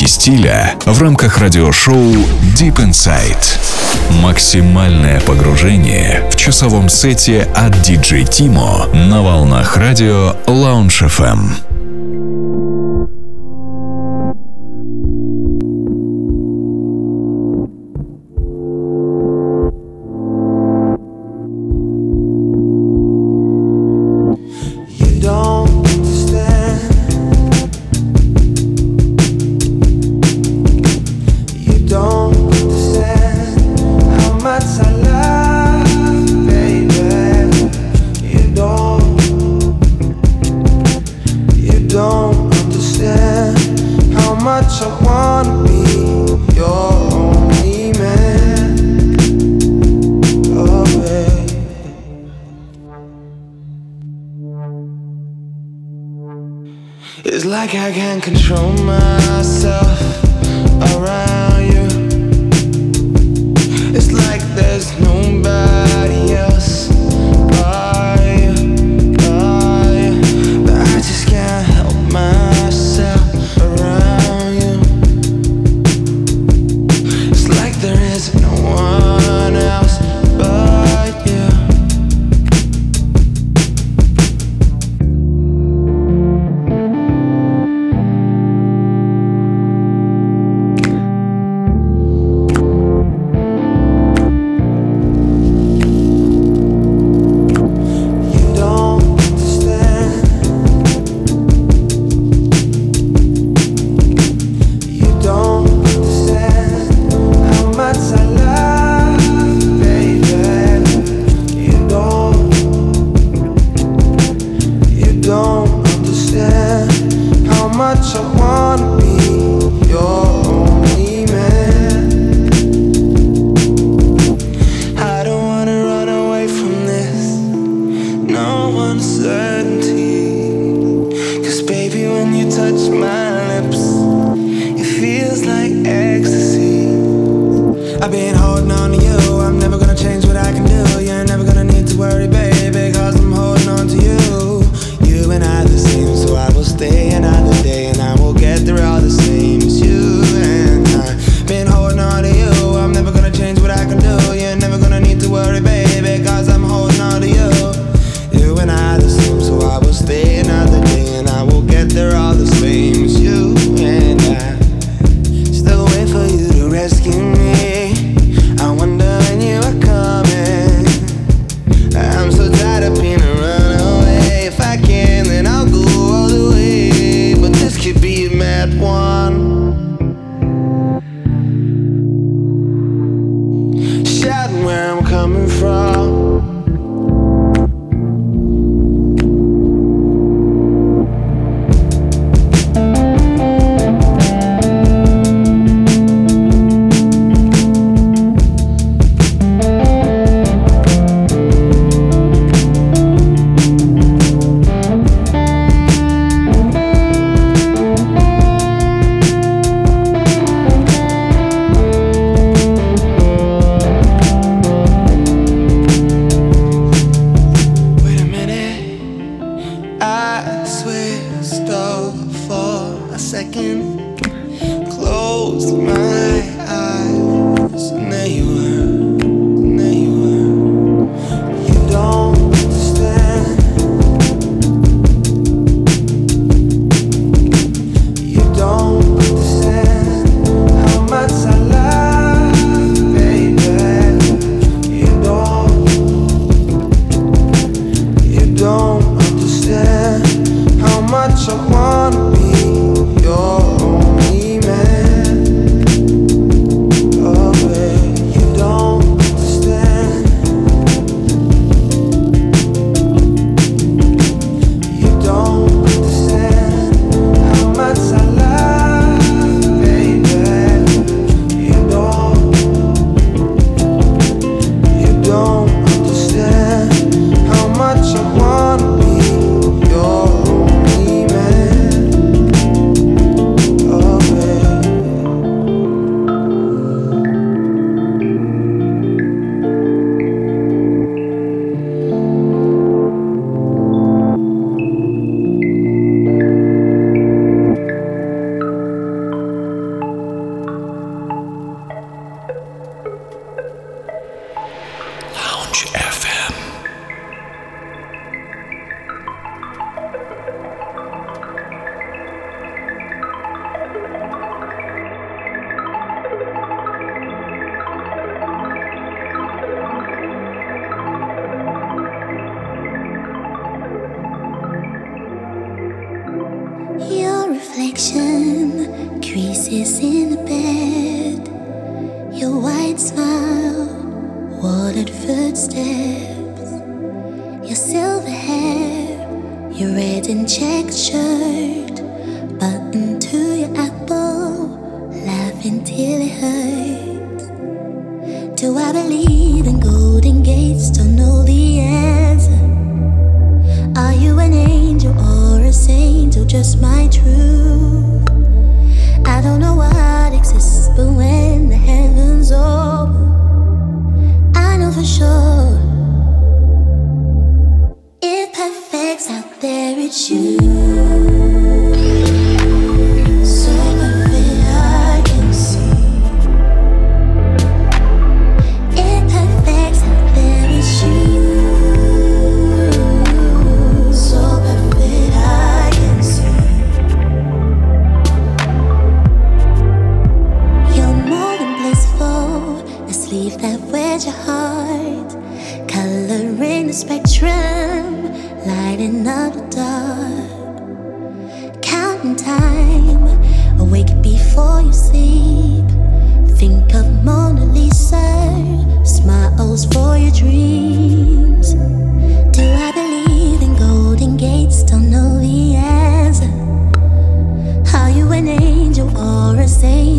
стиля в рамках радиошоу Deep Inside. Максимальное погружение в часовом сете от DJ Timo на волнах радио Lounge FM.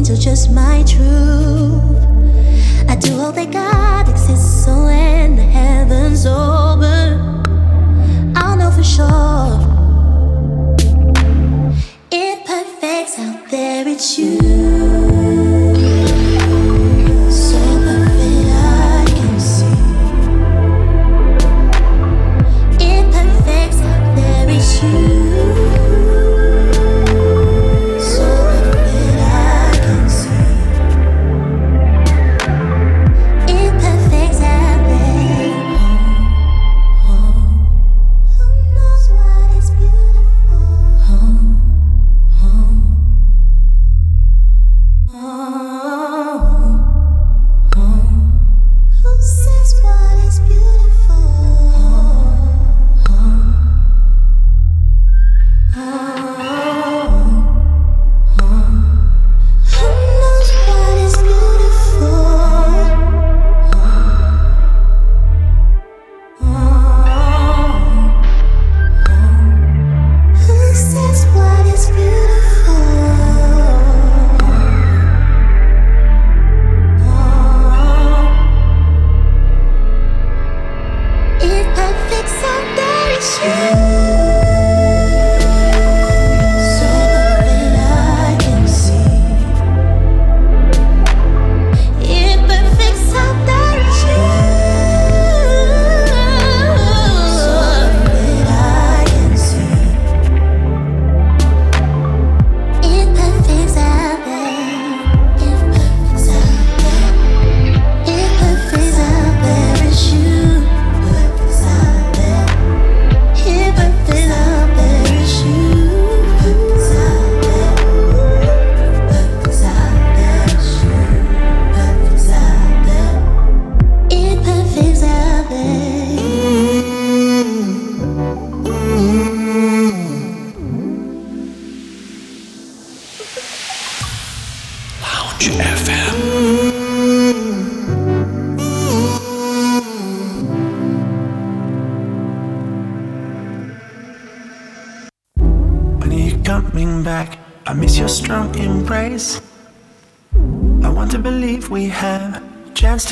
Into just my truth. I do all that God exists, so when the heavens open, I'll know for sure. It perfects out there, it's you.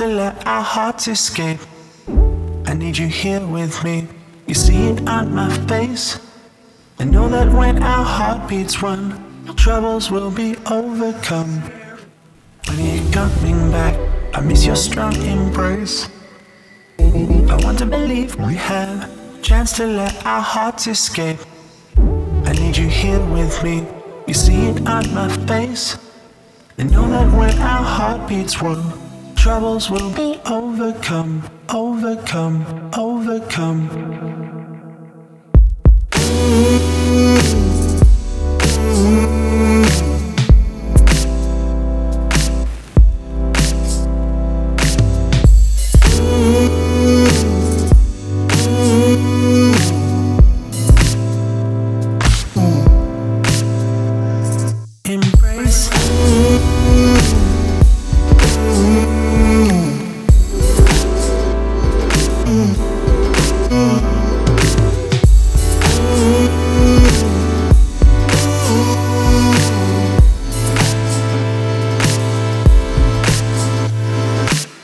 to let our hearts escape. I need you here with me. You see it on my face. I know that when our heartbeats run, troubles will be overcome. When you're coming back, I miss your strong embrace. I want to believe we have a chance to let our hearts escape. I need you here with me. You see it on my face. I know that when our heartbeats run, troubles will be overcome, overcome, overcome.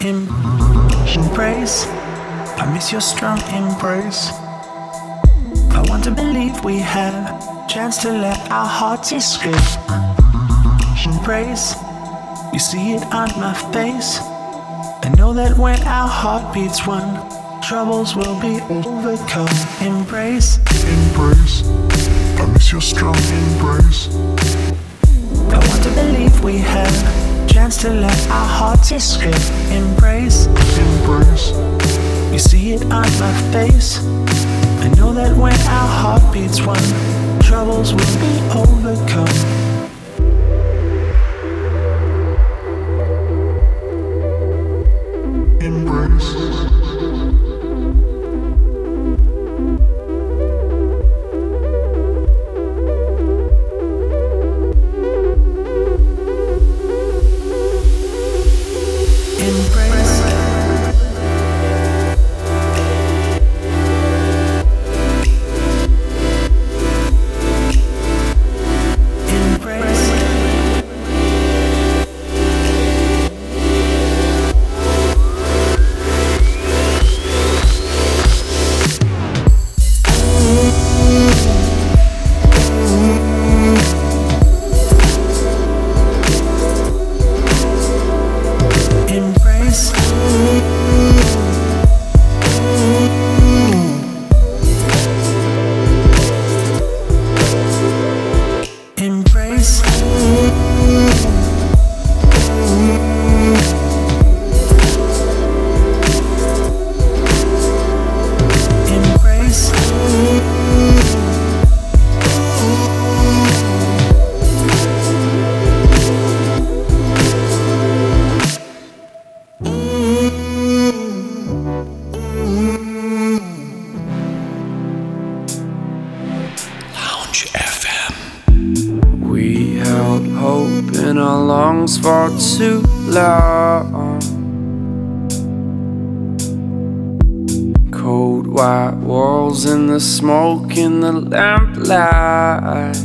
Embrace. I miss your strong embrace. I want to believe we have chance to let our hearts escape. Embrace, you see it on my face. I know that when our heart beats one, troubles will be overcome. Embrace, embrace. I miss your strong embrace. I want to believe we have chance to let our hearts escape. Embrace, embrace. You see it on my face. I know that when our heart beats one, troubles will be overcome. Lamplight.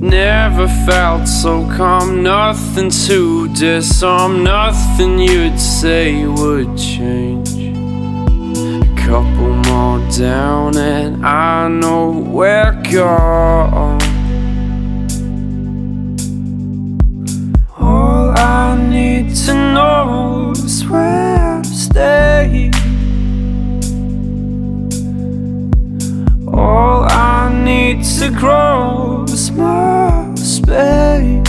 Never felt so calm, nothing to disarm, nothing you'd say would change. A couple more down, and I know we're gone. All I need to know is where to stay. Is more space.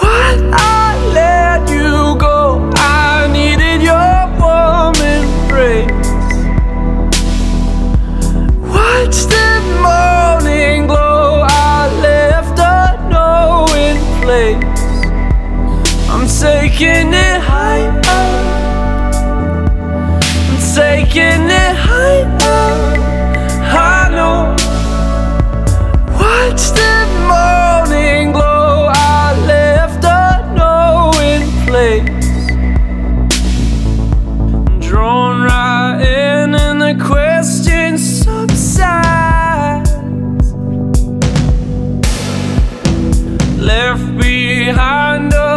What I let you go, I needed your warm embrace. Watch the morning glow, I left a knowing place. I'm taking it higher I'm taking it Left behind undone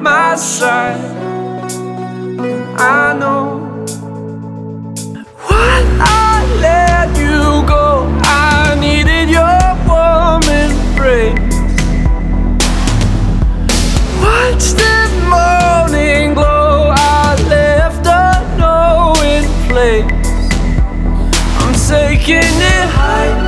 my side. I know when I let you go, I needed your warm embrace. Watch the morning glow. I left a knowing place. I'm taking it higher.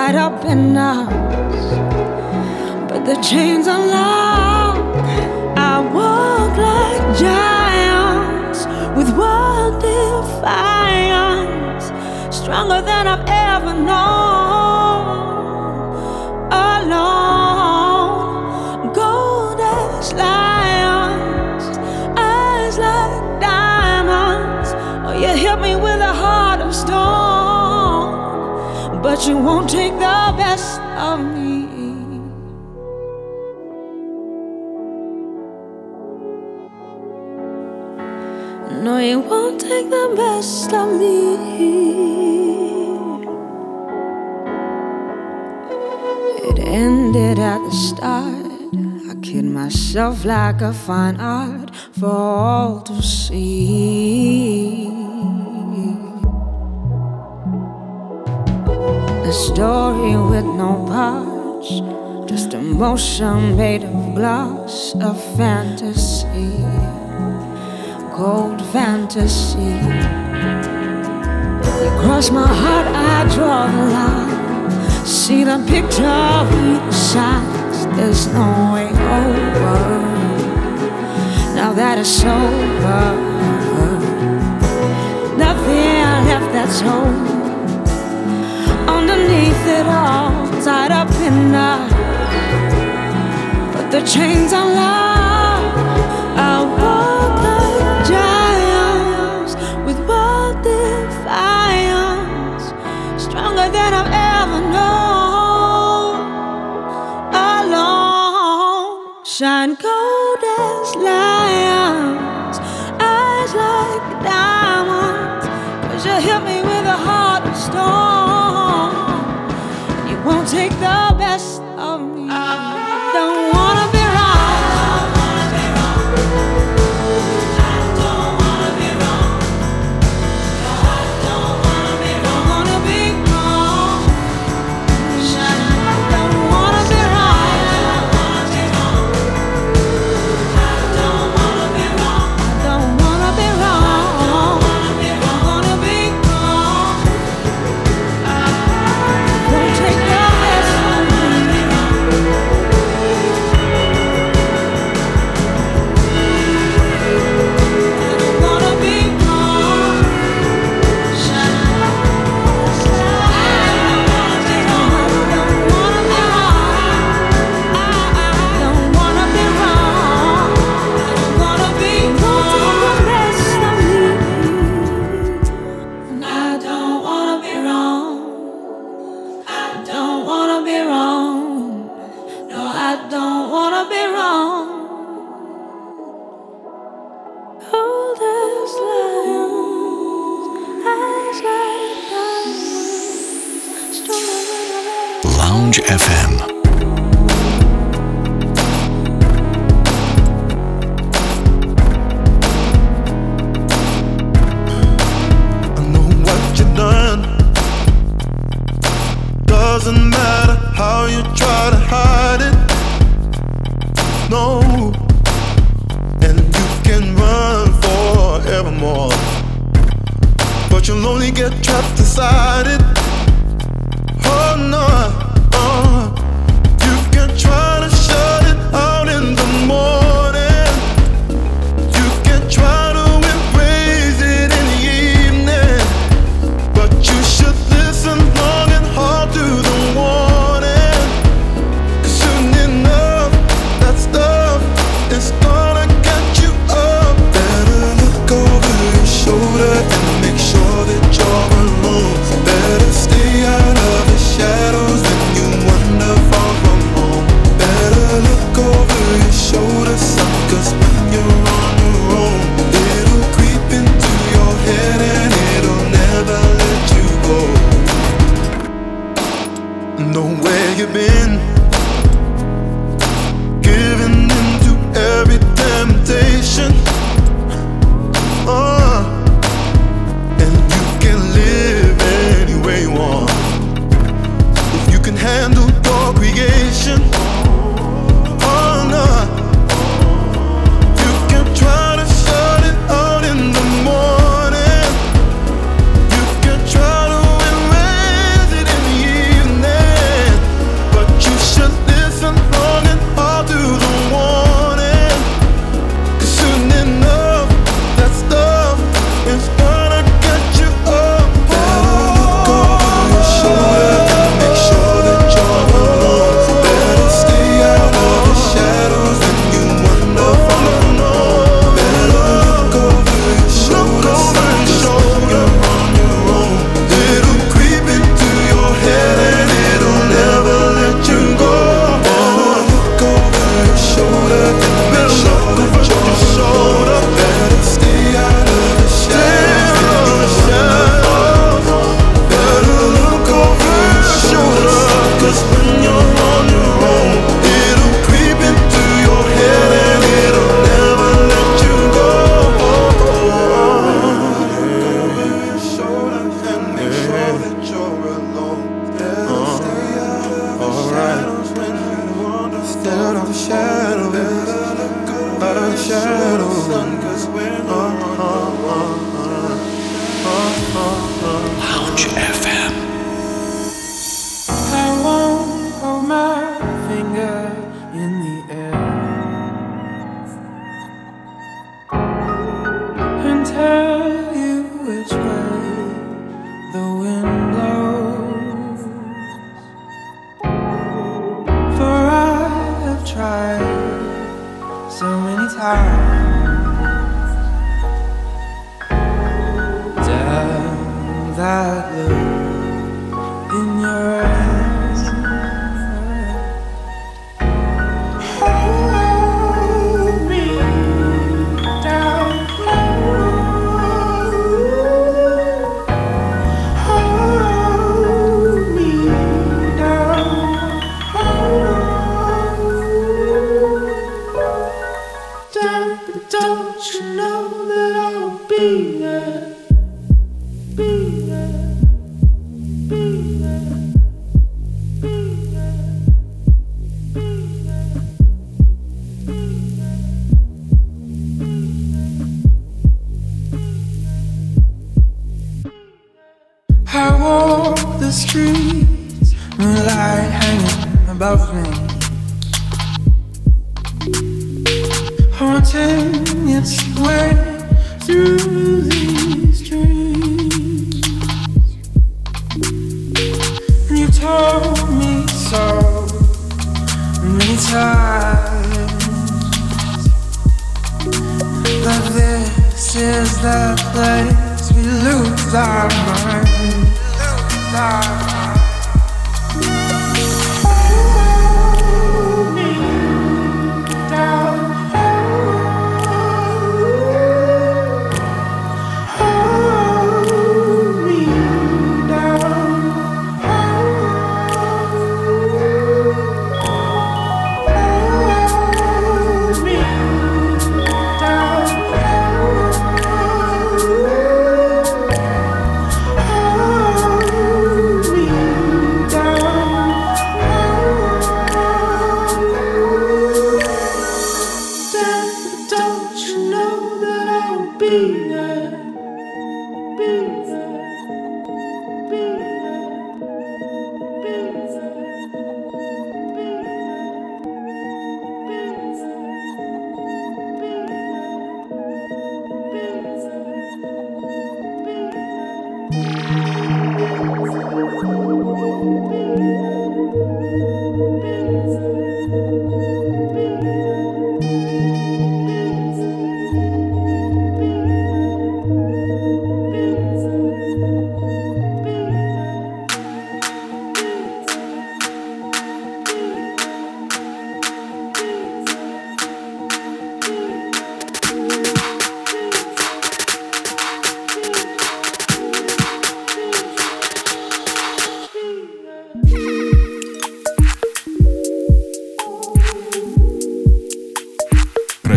Tied up in knots. But the chains unlock. I walk like giants with world defiance, stronger than I've ever known. But you won't take the best of me. No, you won't take the best of me. It ended at the start. I kid myself like a fine art for all to see. A story with no parts, just emotion made of glass, a fantasy, cold fantasy. Across my heart, I draw the line. See the picture either sides. There's no way over. Now that it's over, nothing I left that's whole underneath it all, tied up in knots. But the chains are locked. I walk like giants with wild defiance, stronger than I've ever known. Alone, shine cold as lions, eyes like diamonds. Cause you hit me take the haunting its way through these dreams. And you told me so many times that this is the place we lose our minds.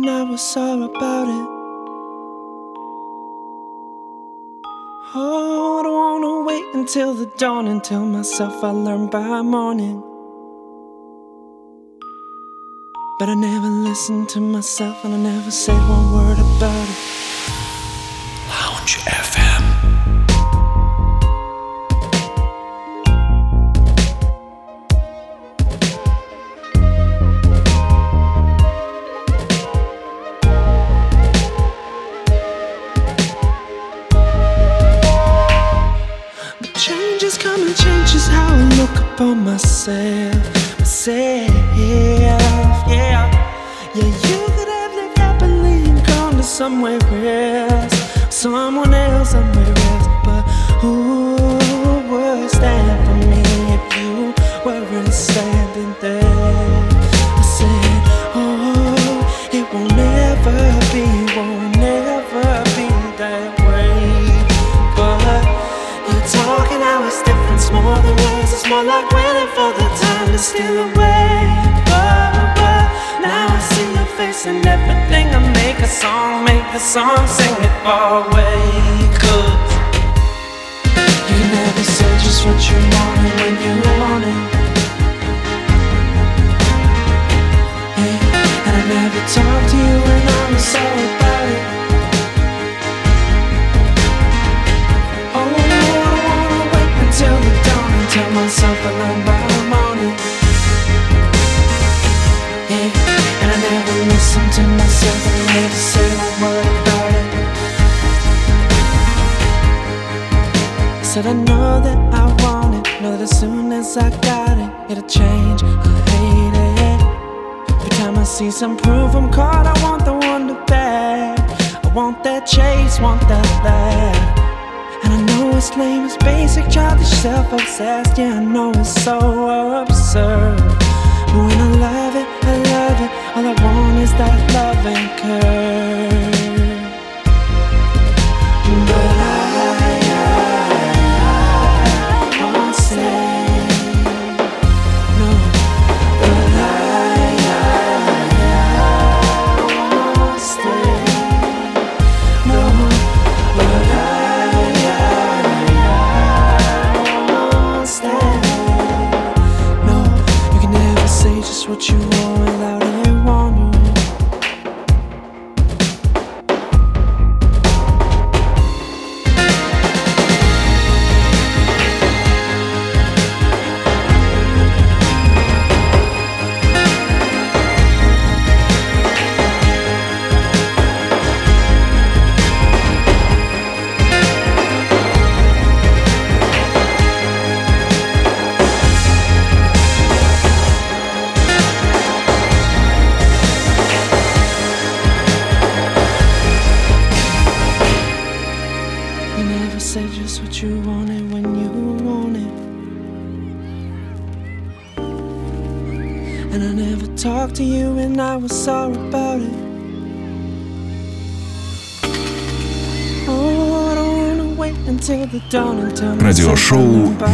When I was sorry about it. Oh, I don't wanna wait until the dawn and tell myself I learned by morning. But I never listened to myself and I never said one word about it. Lounge FM. Look upon myself. Myself, yeah. Yeah, you could have lived happily and gone to somewhere else. Someone else, somewhere else. But who would stand for me if you weren't for the time to steal away. But, but now I see your face and everything. I make a song, make a song, sing it far away. Cause you never said just what you wanted when you want it. Yeah, and I never talked to you when I was sorry about it. Oh, I wanna wait until the dawn and tell myself I learned said I know that I want it, know that as soon as I got it, it'll change. I hate it. Every time I see some proof I'm caught, I want the to bet. I want that chase, want that laugh. And I know it's lame, it's basic, childish, self-obsessed. Yeah, I know it's so absurd. But when I love it, I love it. All I want is that loving curve.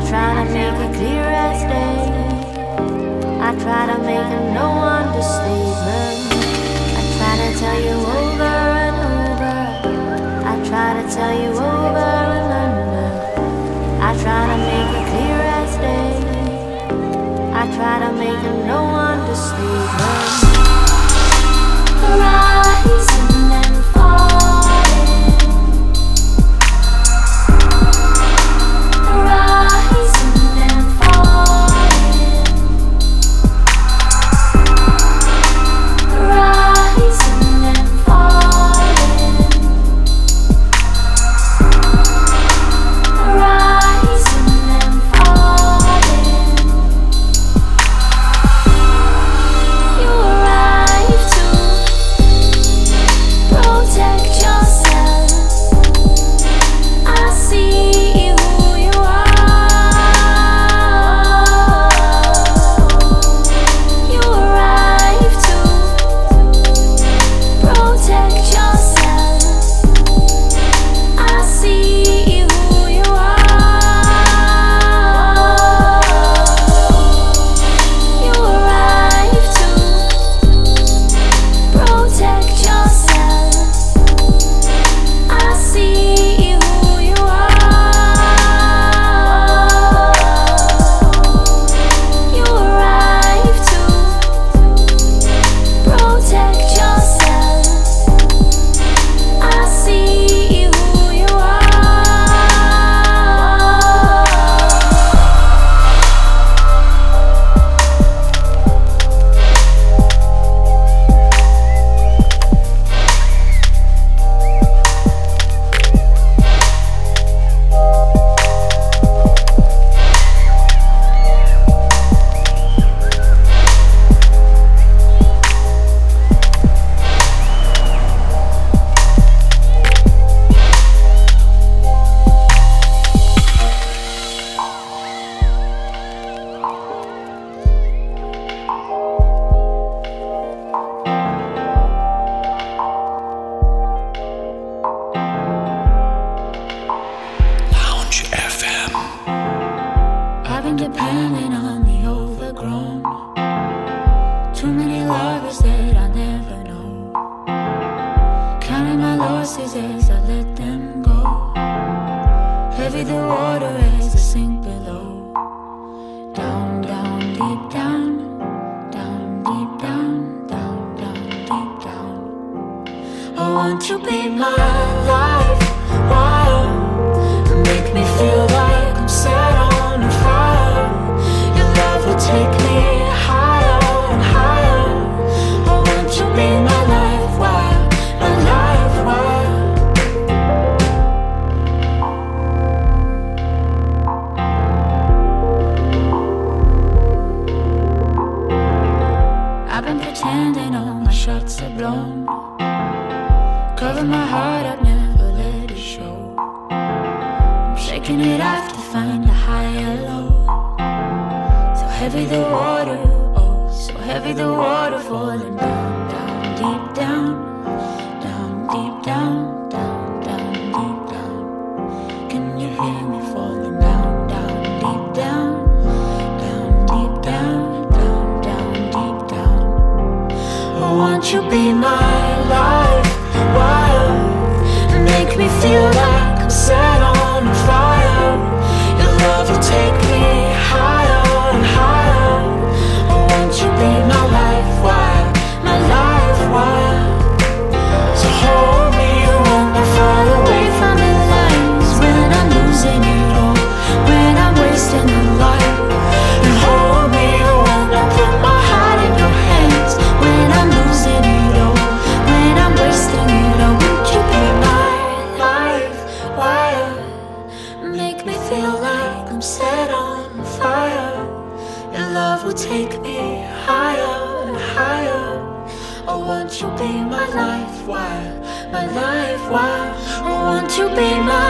I try to make it clear as day. I try to make a no understatement. I try to tell you over and over. I try to tell you over and over. I try to make it clear as day. I try to make it. you be mine? be mine.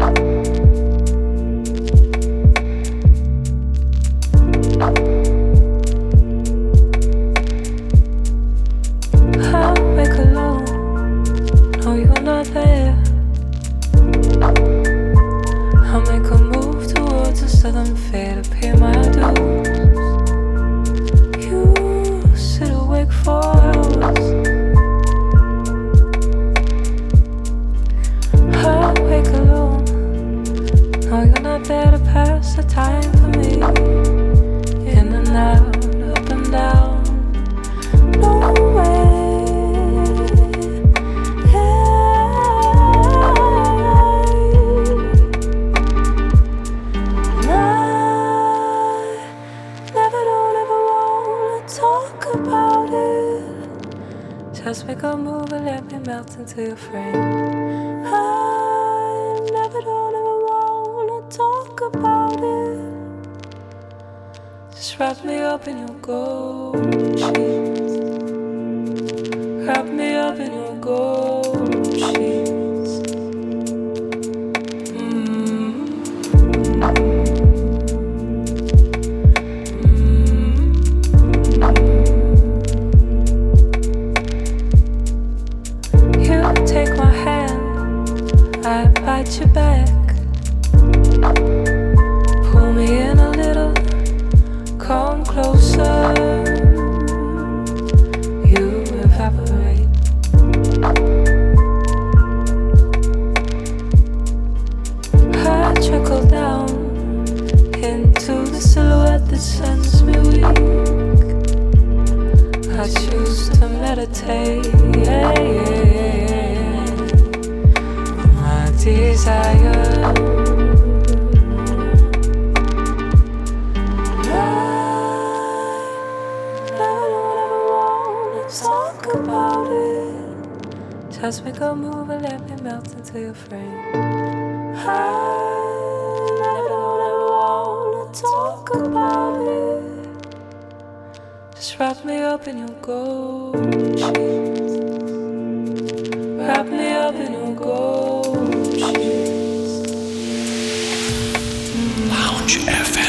I choose to meditate. Yeah, yeah, yeah. My desire. Just make a move and let me melt into your frame. I never, never want to talk. Wrap me up in your gold sheets. Wrap me up in your gold sheets. Lounge FM.